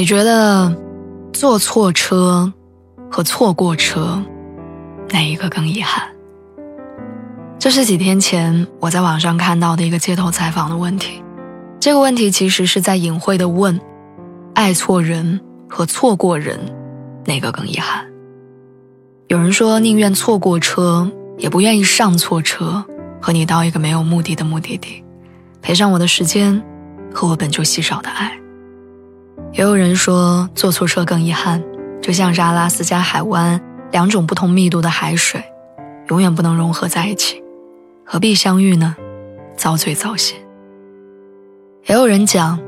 你觉得坐错车和错过车哪一个更遗憾？这是几天前我在网上看到的一个街头采访的问题。这个问题其实是在隐晦的问：爱错人和错过人哪个更遗憾？有人说宁愿错过车，也不愿意上错车，和你到一个没有目的的目的地，赔上我的时间和我本就稀少的爱。也有人说，坐错车更遗憾，就像是阿拉斯加海湾两种不同密度的海水，永远不能融合在一起，何必相遇呢？遭罪遭险。也有人讲，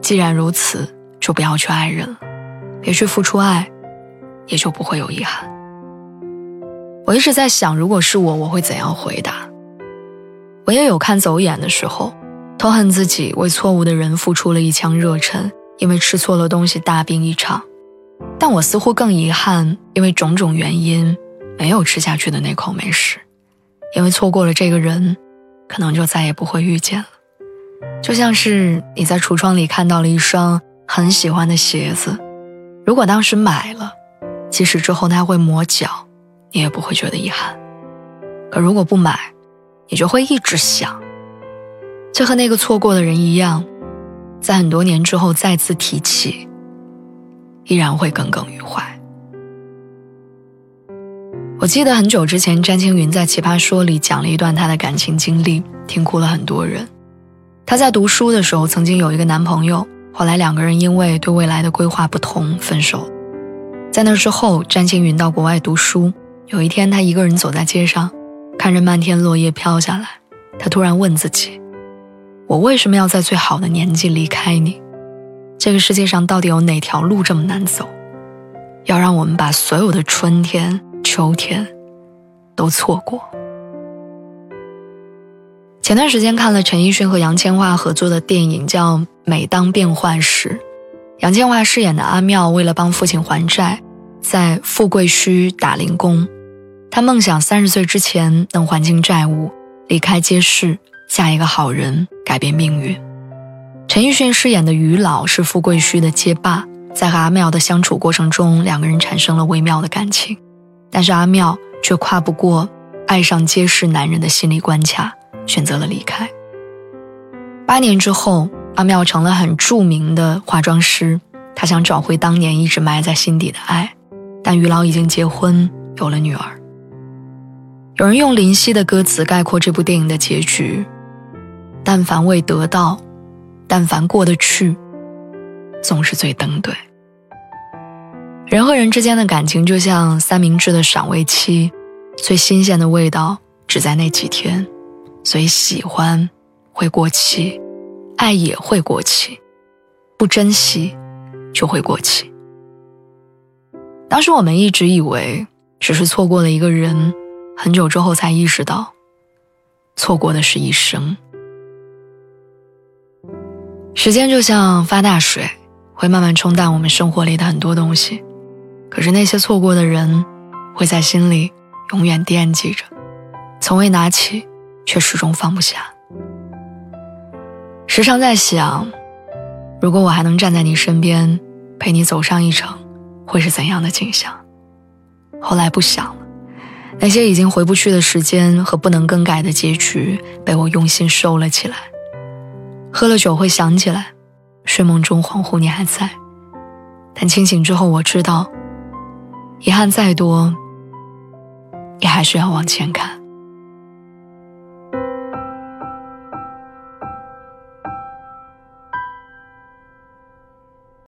既然如此，就不要去爱人了，别去付出爱，也就不会有遗憾。我一直在想，如果是我，我会怎样回答？我也有看走眼的时候，痛恨自己为错误的人付出了一腔热忱。因为吃错了东西大病一场，但我似乎更遗憾，因为种种原因没有吃下去的那口美食，因为错过了这个人，可能就再也不会遇见了。就像是你在橱窗里看到了一双很喜欢的鞋子，如果当时买了，即使之后它会磨脚，你也不会觉得遗憾。可如果不买，你就会一直想，就和那个错过的人一样。在很多年之后再次提起，依然会耿耿于怀。我记得很久之前，詹青云在《奇葩说》里讲了一段她的感情经历，听哭了很多人。她在读书的时候曾经有一个男朋友，后来两个人因为对未来的规划不同分手。在那之后，詹青云到国外读书。有一天，她一个人走在街上，看着漫天落叶飘下来，她突然问自己。我为什么要在最好的年纪离开你？这个世界上到底有哪条路这么难走，要让我们把所有的春天、秋天都错过？前段时间看了陈奕迅和杨千嬅合作的电影，叫《每当变幻时》。杨千嬅饰演的阿妙，为了帮父亲还债，在富贵墟打零工。她梦想三十岁之前能还清债务，离开街市。嫁一个好人，改变命运。陈奕迅饰演的于老是富贵墟的街霸，在和阿妙的相处过程中，两个人产生了微妙的感情，但是阿妙却跨不过爱上街市男人的心理关卡，选择了离开。八年之后，阿妙成了很著名的化妆师，他想找回当年一直埋在心底的爱，但于老已经结婚，有了女儿。有人用林夕的歌词概括这部电影的结局。但凡未得到，但凡过得去，总是最登对。人和人之间的感情就像三明治的赏味期，最新鲜的味道只在那几天，所以喜欢会过期，爱也会过期，不珍惜就会过期。当时我们一直以为只是错过了一个人，很久之后才意识到，错过的是一生。时间就像发大水，会慢慢冲淡我们生活里的很多东西。可是那些错过的人，会在心里永远惦记着，从未拿起，却始终放不下。时常在想，如果我还能站在你身边，陪你走上一程，会是怎样的景象？后来不想了，那些已经回不去的时间和不能更改的结局，被我用心收了起来。喝了酒会想起来，睡梦中恍惚你还在，但清醒之后我知道，遗憾再多，也还是要往前看。